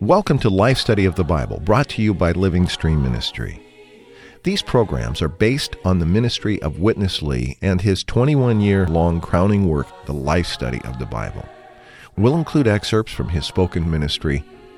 Welcome to Life Study of the Bible, brought to you by Living Stream Ministry. These programs are based on the ministry of Witness Lee and his 21 year long crowning work, The Life Study of the Bible. We'll include excerpts from his spoken ministry,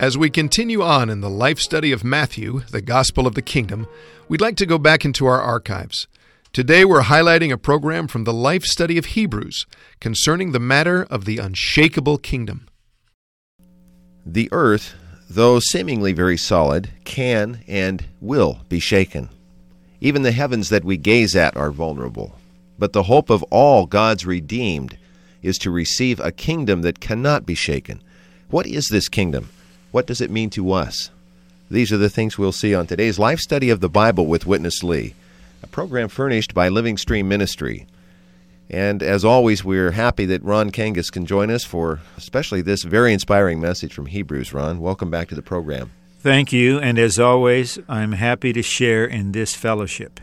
As we continue on in the life study of Matthew, the Gospel of the Kingdom, we'd like to go back into our archives. Today we're highlighting a program from the life study of Hebrews concerning the matter of the unshakable kingdom. The earth, though seemingly very solid, can and will be shaken. Even the heavens that we gaze at are vulnerable. But the hope of all God's redeemed is to receive a kingdom that cannot be shaken. What is this kingdom? What does it mean to us? These are the things we'll see on today's Life Study of the Bible with Witness Lee, a program furnished by Living Stream Ministry. And as always, we're happy that Ron Kangas can join us for especially this very inspiring message from Hebrews. Ron, welcome back to the program. Thank you, and as always, I'm happy to share in this fellowship.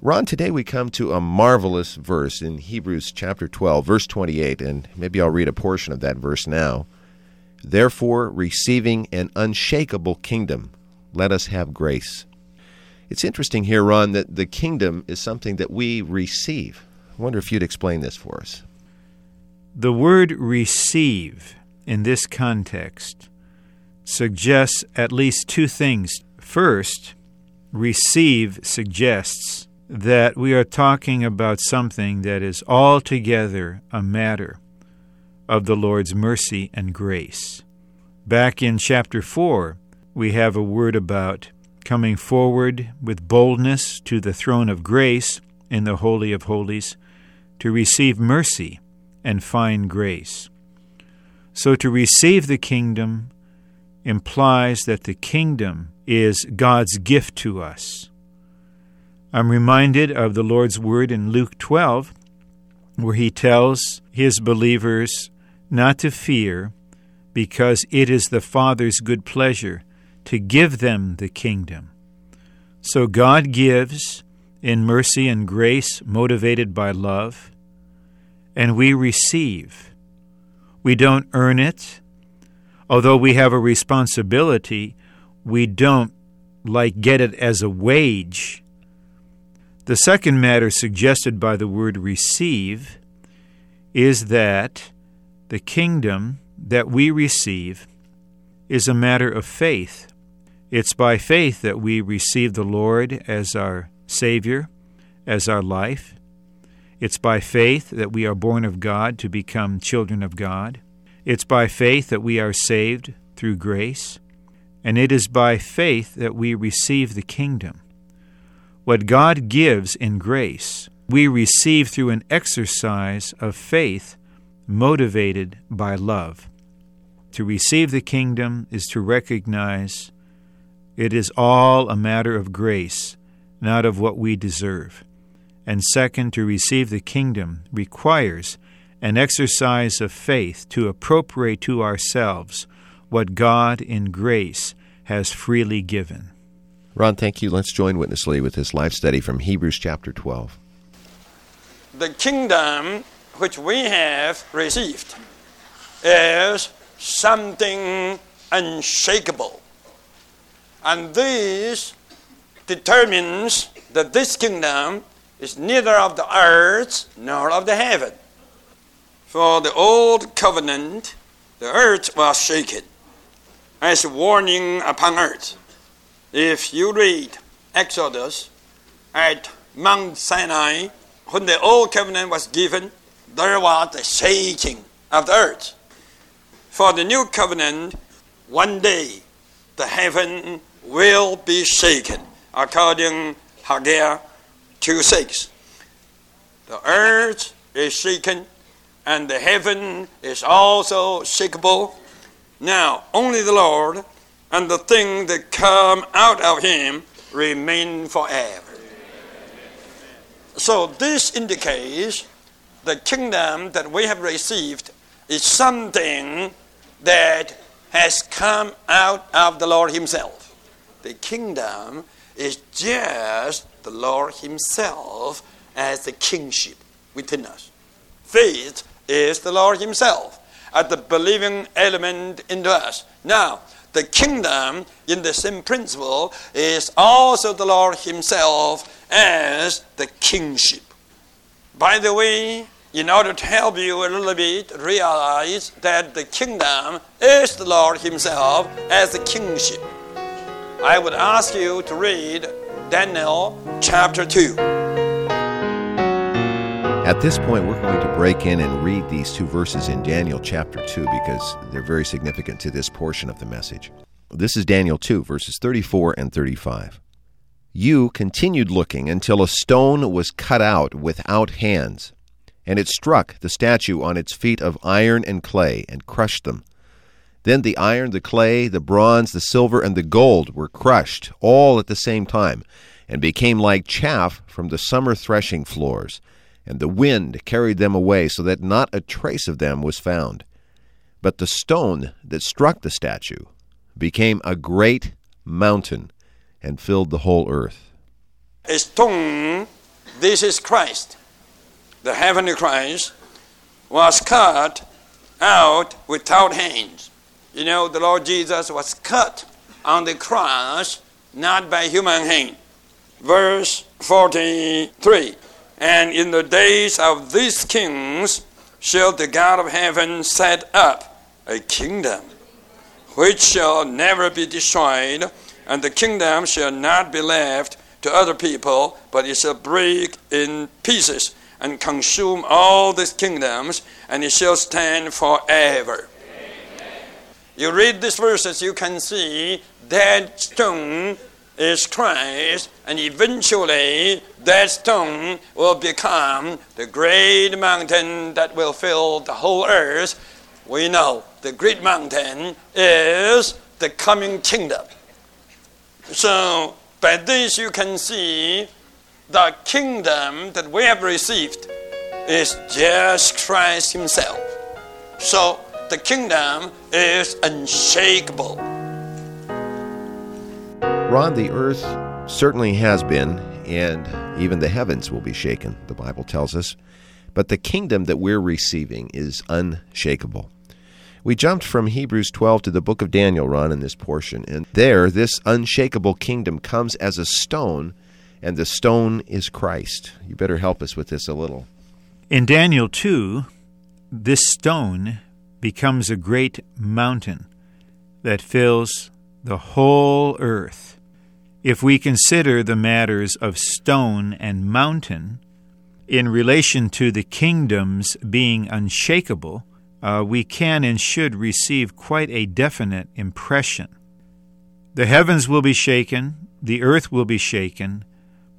Ron, today we come to a marvelous verse in Hebrews chapter 12, verse 28, and maybe I'll read a portion of that verse now. Therefore, receiving an unshakable kingdom, let us have grace. It's interesting here, Ron, that the kingdom is something that we receive. I wonder if you'd explain this for us. The word receive in this context suggests at least two things. First, receive suggests that we are talking about something that is altogether a matter of the Lord's mercy and grace. Back in chapter 4, we have a word about coming forward with boldness to the throne of grace in the Holy of Holies to receive mercy and find grace. So to receive the kingdom implies that the kingdom is God's gift to us. I'm reminded of the Lord's word in Luke 12, where he tells his believers not to fear, because it is the Father's good pleasure to give them the kingdom. So God gives in mercy and grace, motivated by love, and we receive. We don't earn it. Although we have a responsibility, we don't like get it as a wage. The second matter suggested by the word receive is that the kingdom that we receive is a matter of faith. It's by faith that we receive the Lord as our Savior, as our life. It's by faith that we are born of God to become children of God. It's by faith that we are saved through grace. And it is by faith that we receive the kingdom. What God gives in grace, we receive through an exercise of faith motivated by love. To receive the kingdom is to recognize it is all a matter of grace, not of what we deserve. And second, to receive the kingdom requires an exercise of faith to appropriate to ourselves what God in grace has freely given. Ron, thank you. Let's join Witness Lee with this life study from Hebrews chapter 12. The kingdom which we have received is something unshakable. And this determines that this kingdom is neither of the earth nor of the heaven. For the old covenant, the earth was shaken as a warning upon earth. If you read Exodus at Mount Sinai, when the old covenant was given, there was the shaking of the earth. For the new covenant, one day the heaven will be shaken, according Haggai 2 6. The earth is shaken, and the heaven is also shakeable. Now, only the Lord and the thing that come out of him remain forever. So, this indicates the kingdom that we have received is something that has come out of the Lord Himself. The kingdom is just the Lord Himself as the kingship within us. Faith is the Lord Himself as the believing element into us. Now, the kingdom, in the same principle, is also the Lord Himself as the kingship. By the way, in order to help you a little bit realize that the kingdom is the Lord Himself as the kingship, I would ask you to read Daniel chapter 2. At this point, we're going to break in and read these two verses in Daniel chapter 2 because they're very significant to this portion of the message. This is Daniel 2, verses 34 and 35. You continued looking until a stone was cut out without hands, and it struck the statue on its feet of iron and clay and crushed them. Then the iron, the clay, the bronze, the silver, and the gold were crushed, all at the same time, and became like chaff from the summer threshing floors and the wind carried them away, so that not a trace of them was found. But the stone that struck the statue became a great mountain and filled the whole earth. A stone, this is Christ, the heavenly Christ, was cut out without hands. You know, the Lord Jesus was cut on the cross, not by human hand. Verse 43 and in the days of these kings shall the God of heaven set up a kingdom which shall never be destroyed, and the kingdom shall not be left to other people, but it shall break in pieces and consume all these kingdoms, and it shall stand forever. Amen. You read these verses, you can see that stone is Christ, and eventually that stone will become the great mountain that will fill the whole earth. We know the great mountain is the coming kingdom. So, by this, you can see the kingdom that we have received is just Christ Himself. So, the kingdom is unshakable. Ron, the earth certainly has been, and even the heavens will be shaken, the Bible tells us. But the kingdom that we're receiving is unshakable. We jumped from Hebrews 12 to the book of Daniel, Ron, in this portion. And there, this unshakable kingdom comes as a stone, and the stone is Christ. You better help us with this a little. In Daniel 2, this stone becomes a great mountain that fills the whole earth. If we consider the matters of stone and mountain in relation to the kingdoms being unshakable, uh, we can and should receive quite a definite impression. The heavens will be shaken, the earth will be shaken,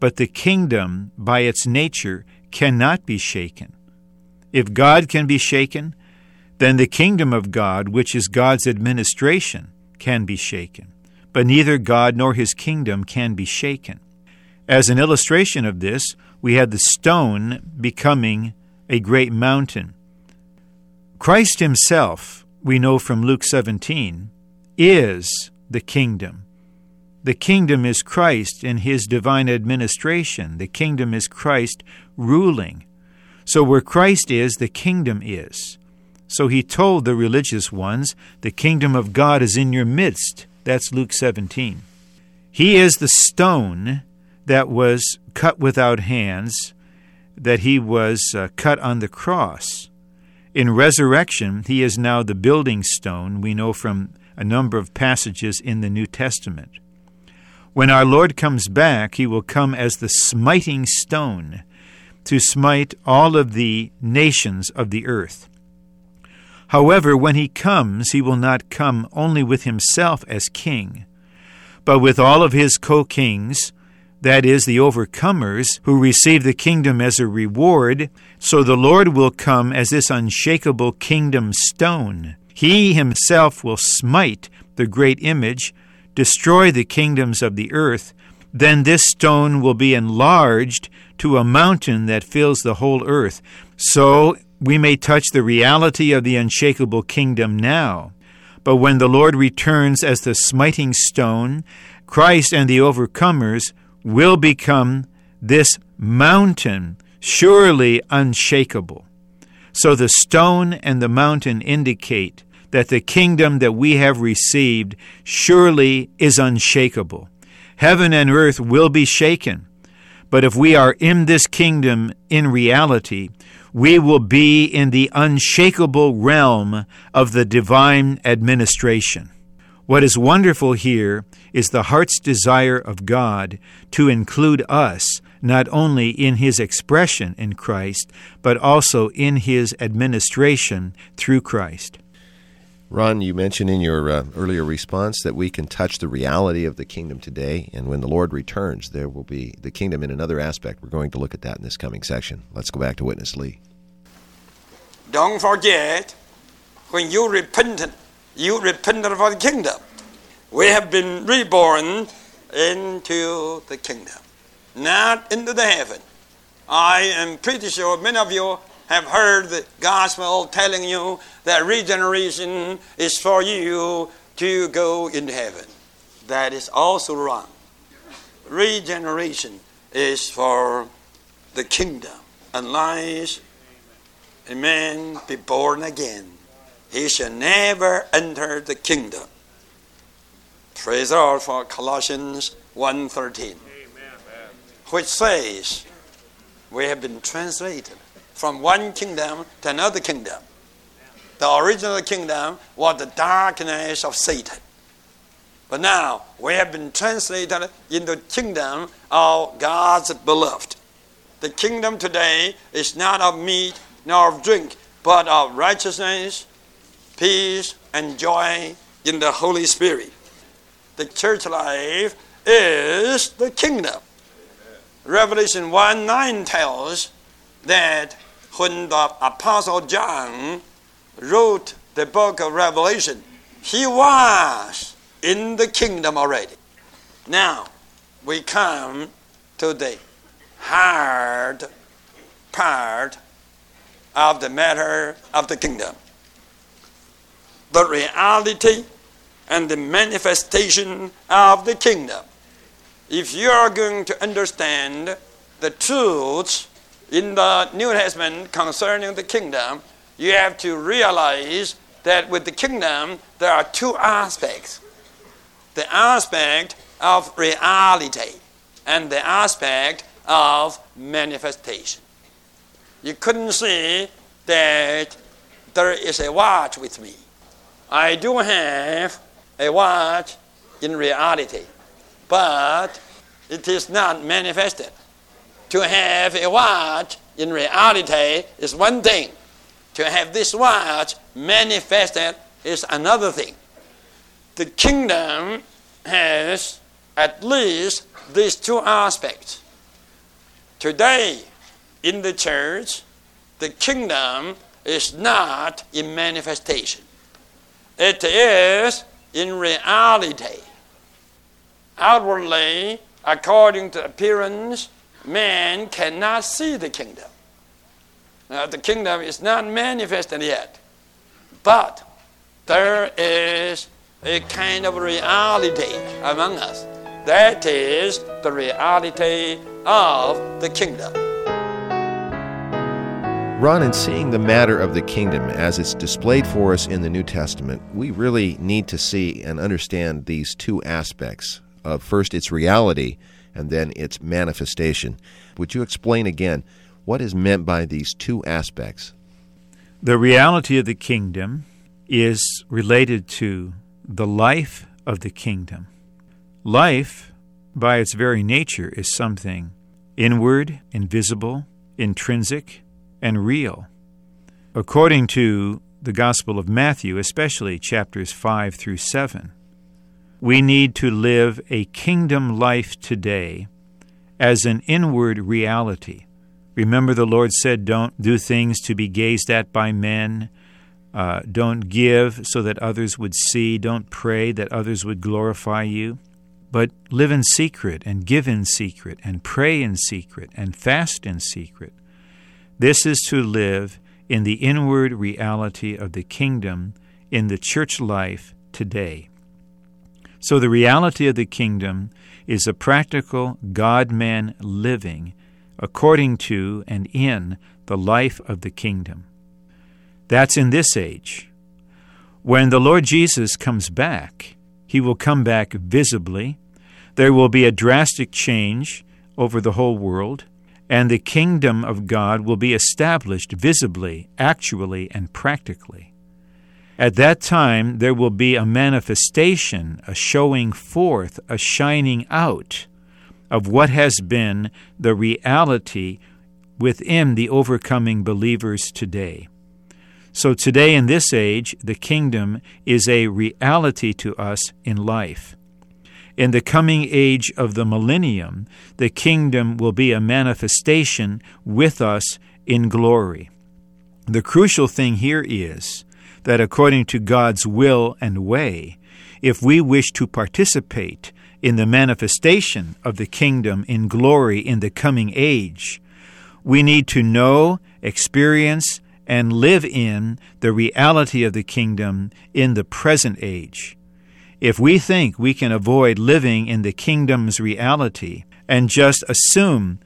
but the kingdom, by its nature, cannot be shaken. If God can be shaken, then the kingdom of God, which is God's administration, can be shaken but neither God nor his kingdom can be shaken. As an illustration of this, we had the stone becoming a great mountain. Christ himself, we know from Luke 17, is the kingdom. The kingdom is Christ in his divine administration. The kingdom is Christ ruling. So where Christ is, the kingdom is. So he told the religious ones, The kingdom of God is in your midst. That's Luke 17. He is the stone that was cut without hands, that he was uh, cut on the cross. In resurrection, he is now the building stone, we know from a number of passages in the New Testament. When our Lord comes back, he will come as the smiting stone to smite all of the nations of the earth. However, when he comes, he will not come only with himself as king, but with all of his co kings, that is, the overcomers who receive the kingdom as a reward. So the Lord will come as this unshakable kingdom stone. He himself will smite the great image, destroy the kingdoms of the earth. Then this stone will be enlarged to a mountain that fills the whole earth. So we may touch the reality of the unshakable kingdom now. But when the Lord returns as the smiting stone, Christ and the overcomers will become this mountain, surely unshakable. So the stone and the mountain indicate that the kingdom that we have received surely is unshakable. Heaven and earth will be shaken. But if we are in this kingdom in reality, we will be in the unshakable realm of the divine administration. What is wonderful here is the heart's desire of God to include us not only in His expression in Christ, but also in His administration through Christ. Ron, you mentioned in your uh, earlier response that we can touch the reality of the kingdom today, and when the Lord returns, there will be the kingdom in another aspect. We're going to look at that in this coming section. Let's go back to Witness Lee. Don't forget, when you repented, you repented for the kingdom. We have been reborn into the kingdom, not into the heaven. I am pretty sure many of you have heard the gospel telling you that regeneration is for you to go into heaven. That is also wrong. Regeneration is for the kingdom. Unless a man be born again, he shall never enter the kingdom. Praise the Lord for Colossians 1.13, which says, we have been translated from one kingdom to another kingdom. The original kingdom was the darkness of Satan. But now we have been translated into the kingdom of God's beloved. The kingdom today is not of meat nor of drink, but of righteousness, peace, and joy in the Holy Spirit the church life is the kingdom. Revelation 1 9 tells that when the Apostle John wrote the book of Revelation, he was in the kingdom already. Now, we come to the hard part of the matter of the kingdom. The reality and the manifestation of the kingdom. If you are going to understand the truths in the New Testament concerning the kingdom, you have to realize that with the kingdom there are two aspects the aspect of reality and the aspect of manifestation. You couldn't see that there is a watch with me. I do have a watch in reality, but it is not manifested. To have a watch in reality is one thing. To have this watch manifested is another thing. The kingdom has at least these two aspects. Today, in the church, the kingdom is not in manifestation. It is in reality. Outwardly, according to appearance, man cannot see the kingdom. Now, the kingdom is not manifested yet, but there is a kind of reality among us. That is the reality of the kingdom. Ron, in seeing the matter of the kingdom as it's displayed for us in the New Testament, we really need to see and understand these two aspects of first its reality and then its manifestation. Would you explain again what is meant by these two aspects? The reality of the kingdom is related to the life of the kingdom. Life, by its very nature, is something inward, invisible, intrinsic, and real. According to the Gospel of Matthew, especially chapters 5 through 7, We need to live a kingdom life today as an inward reality. Remember, the Lord said, Don't do things to be gazed at by men. Uh, don't give so that others would see. Don't pray that others would glorify you. But live in secret and give in secret and pray in secret and fast in secret. This is to live in the inward reality of the kingdom in the church life today. So, the reality of the kingdom is a practical God man living according to and in the life of the kingdom. That's in this age. When the Lord Jesus comes back, he will come back visibly. There will be a drastic change over the whole world, and the kingdom of God will be established visibly, actually, and practically. At that time, there will be a manifestation, a showing forth, a shining out of what has been the reality within the overcoming believers today. So, today in this age, the kingdom is a reality to us in life. In the coming age of the millennium, the kingdom will be a manifestation with us in glory. The crucial thing here is that according to God's will and way, if we wish to participate in the manifestation of the kingdom in glory in the coming age, we need to know, experience, and live in the reality of the kingdom in the present age. If we think we can avoid living in the kingdom's reality and just assume,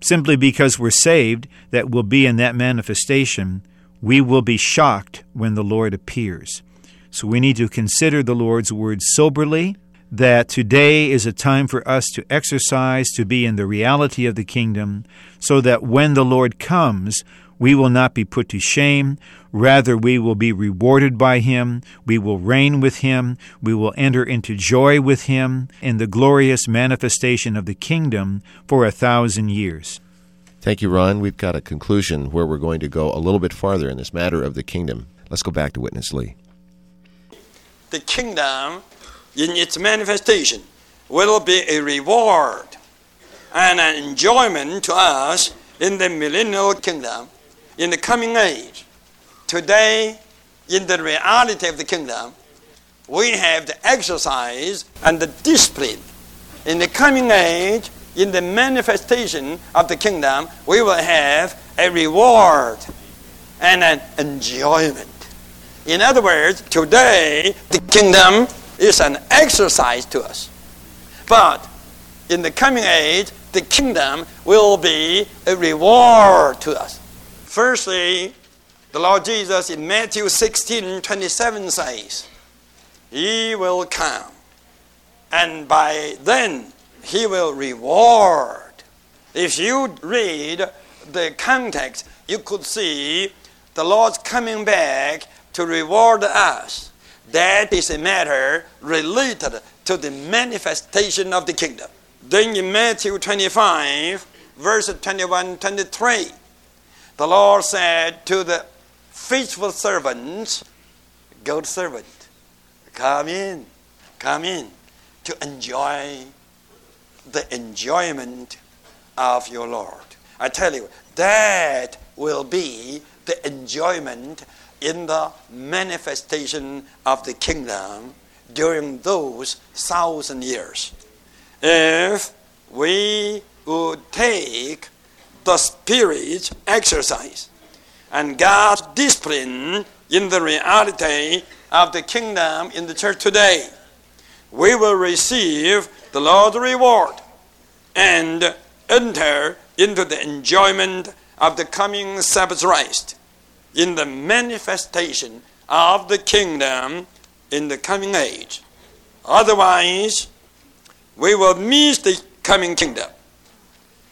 simply because we're saved, that we'll be in that manifestation, we will be shocked when the Lord appears. So we need to consider the Lord's words soberly that today is a time for us to exercise, to be in the reality of the kingdom, so that when the Lord comes, we will not be put to shame. Rather, we will be rewarded by Him. We will reign with Him. We will enter into joy with Him in the glorious manifestation of the kingdom for a thousand years. Thank you, Ron. We've got a conclusion where we're going to go a little bit farther in this matter of the kingdom. Let's go back to Witness Lee. The kingdom in its manifestation will be a reward and an enjoyment to us in the millennial kingdom in the coming age. Today, in the reality of the kingdom, we have the exercise and the discipline. In the coming age, in the manifestation of the kingdom, we will have a reward and an enjoyment. In other words, today, the kingdom is an exercise to us. But in the coming age, the kingdom will be a reward to us. Firstly, the Lord Jesus in Matthew 16 27 says, He will come, and by then He will reward. If you read the context, you could see the Lord's coming back to reward us. That is a matter related to the manifestation of the kingdom. Then in Matthew 25, verse 21 23, the Lord said to the faithful servants, Good servant, come in, come in to enjoy the enjoyment of your Lord. I tell you, that will be the enjoyment in the manifestation of the kingdom during those thousand years. If we would take the Spirit exercise and God's discipline in the reality of the kingdom in the church today, we will receive the Lord's reward and enter into the enjoyment of the coming Sabbath rest in the manifestation of the kingdom in the coming age. Otherwise, we will miss the coming kingdom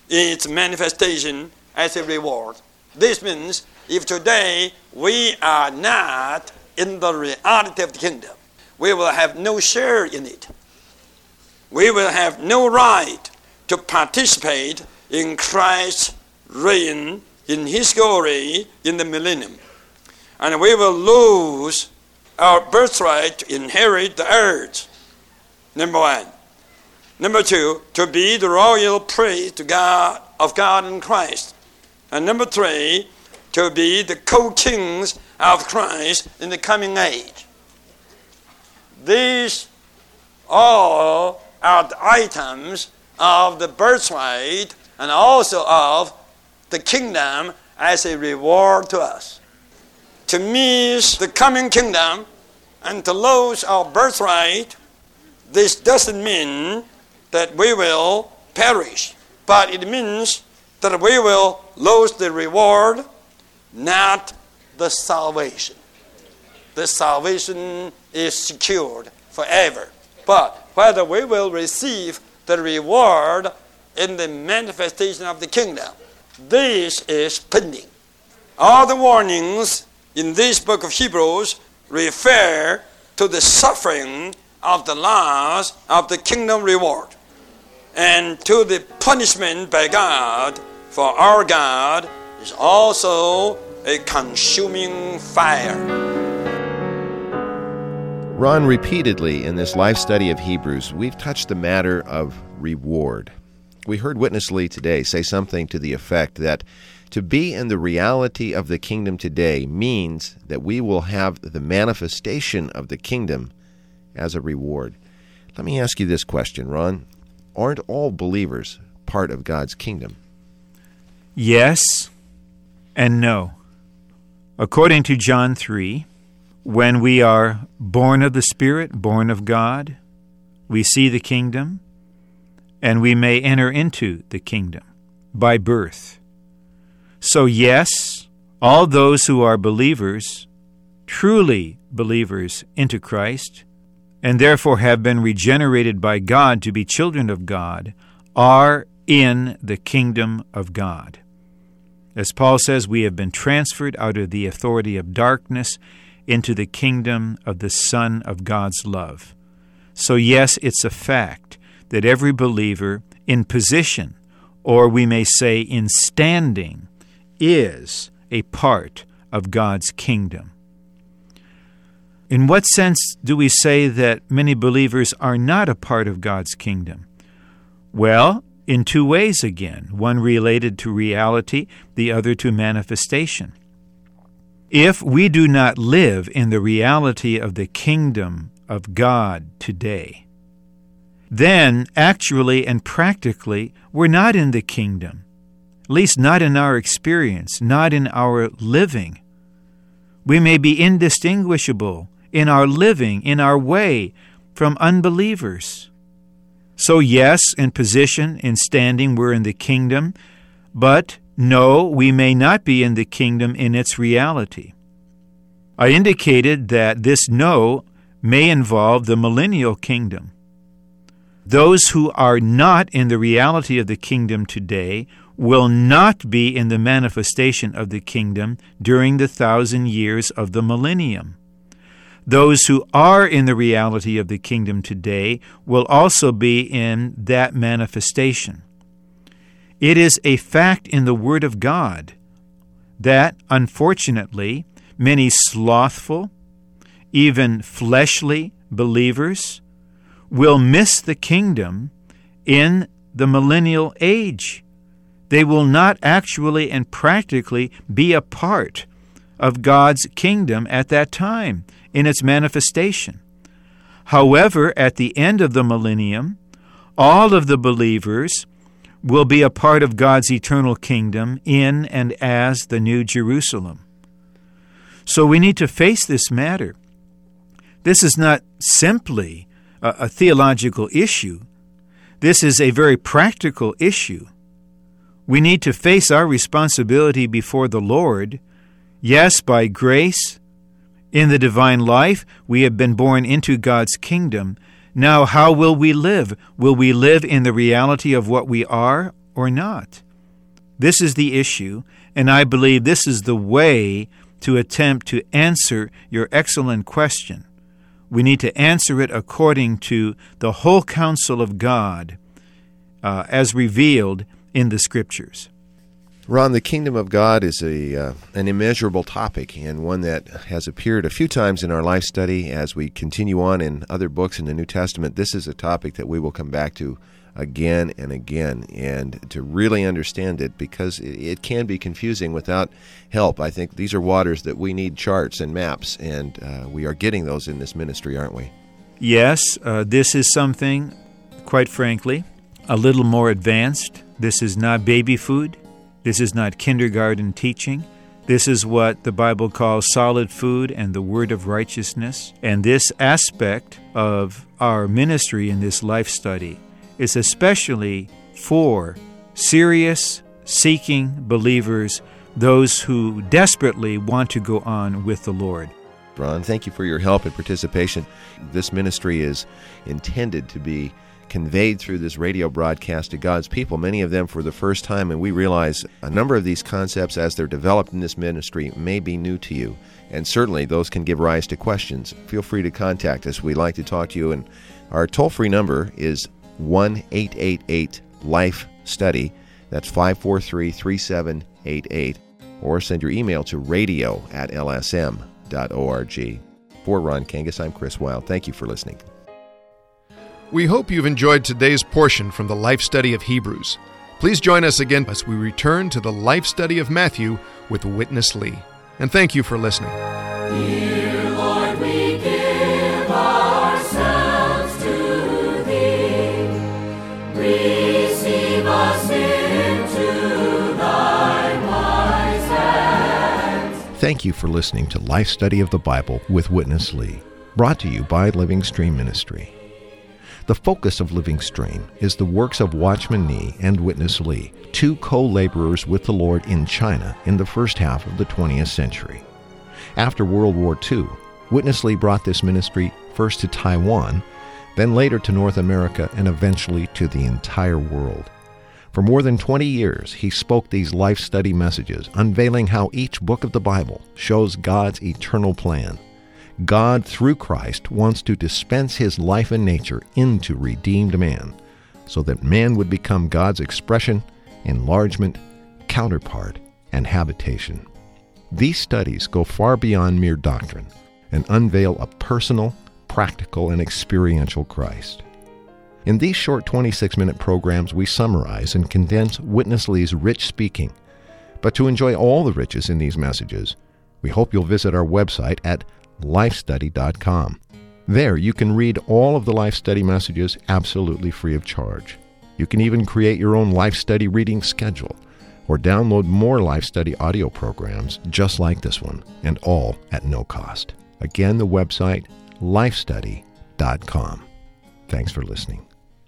in its manifestation as a reward. This means if today we are not in the reality of the kingdom, we will have no share in it. We will have no right to participate in Christ's reign in His glory in the millennium. And we will lose our birthright to inherit the earth. Number one. Number two, to be the royal priest God of God in Christ. And number three, to be the co-kings of Christ in the coming age. These all are the items of the birthright and also of the kingdom as a reward to us. To miss the coming kingdom and to lose our birthright, this doesn't mean that we will perish, but it means that we will lose the reward, not the salvation. The salvation is secured forever. But whether we will receive the reward in the manifestation of the kingdom, this is pending. All the warnings in this book of Hebrews refer to the suffering of the loss of the kingdom reward and to the punishment by God, for our God is also a consuming fire. Ron, repeatedly in this life study of Hebrews, we've touched the matter of reward. We heard Witness Lee today say something to the effect that to be in the reality of the kingdom today means that we will have the manifestation of the kingdom as a reward. Let me ask you this question, Ron aren't all believers part of God's kingdom? Yes and no. According to John 3, when we are born of the Spirit, born of God, we see the kingdom, and we may enter into the kingdom by birth. So, yes, all those who are believers, truly believers into Christ, and therefore have been regenerated by God to be children of God, are in the kingdom of God. As Paul says, we have been transferred out of the authority of darkness into the kingdom of the Son of God's love. So, yes, it's a fact that every believer in position, or we may say in standing, is a part of God's kingdom. In what sense do we say that many believers are not a part of God's kingdom? Well, in two ways again one related to reality, the other to manifestation. If we do not live in the reality of the kingdom of God today, then actually and practically we're not in the kingdom, at least not in our experience, not in our living. We may be indistinguishable in our living, in our way from unbelievers. So, yes, in position, in standing, we're in the kingdom, but no, we may not be in the kingdom in its reality. I indicated that this no may involve the millennial kingdom. Those who are not in the reality of the kingdom today will not be in the manifestation of the kingdom during the thousand years of the millennium. Those who are in the reality of the kingdom today will also be in that manifestation. It is a fact in the Word of God that, unfortunately, many slothful, even fleshly believers will miss the kingdom in the millennial age. They will not actually and practically be a part of God's kingdom at that time in its manifestation. However, at the end of the millennium, all of the believers will be a part of God's eternal kingdom in and as the New Jerusalem. So we need to face this matter. This is not simply a, a theological issue, this is a very practical issue. We need to face our responsibility before the Lord, yes, by grace in the divine life, we have been born into God's kingdom. Now, how will we live? Will we live in the reality of what we are or not? This is the issue, and I believe this is the way to attempt to answer your excellent question. We need to answer it according to the whole counsel of God uh, as revealed in the Scriptures. Ron, the kingdom of God is a uh, an immeasurable topic and one that has appeared a few times in our life study as we continue on in other books in the New Testament. This is a topic that we will come back to again and again and to really understand it because it, can be confusing without help. I think these are waters that we need charts and maps, and uh, we are getting those in this ministry, aren't we? Yes, uh, this is something, quite frankly, a little more advanced. This is not baby food. This is not kindergarten teaching. This is what the Bible calls solid food and the word of righteousness. And this aspect of our ministry in this life study is especially for serious, seeking believers, those who desperately want to go on with the Lord. Ron, thank you for your help and participation. This ministry is intended to be conveyed through this radio broadcast to God's people, many of them for the first time. And we realize a number of these concepts, as they're developed in this ministry, may be new to you. And certainly those can give rise to questions. Feel free to contact us. We'd like to talk to you. And our toll free number is 1 888 Life Study. That's 543 3788. Or send your email to radio at lsm.org. For Ron Kangas, I'm Chris Wild. Thank you for listening. We hope you've enjoyed today's portion from the life study of Hebrews. Please join us again as we return to the life study of Matthew with Witness Lee. And thank you for listening. Dear Lord, we give ourselves to Thee. Receive us into Thy wise hands. Thank you for listening to Life Study of the Bible with Witness Lee, brought to you by Living Stream Ministry. The focus of Living Stream is the works of Watchman Nee and Witness Lee, two co laborers with the Lord in China in the first half of the 20th century. After World War II, Witness Lee brought this ministry first to Taiwan, then later to North America, and eventually to the entire world. For more than 20 years, he spoke these life study messages, unveiling how each book of the Bible shows God's eternal plan. God, through Christ, wants to dispense his life and nature into redeemed man, so that man would become God's expression, enlargement, counterpart, and habitation. These studies go far beyond mere doctrine and unveil a personal, practical, and experiential Christ. In these short 26 minute programs, we summarize and condense Witness Lee's rich speaking. But to enjoy all the riches in these messages, we hope you'll visit our website at lifestudy.com. There, you can read all of the Life Study messages absolutely free of charge. You can even create your own Life Study reading schedule or download more Life Study audio programs just like this one, and all at no cost. Again, the website lifestudy.com. Thanks for listening.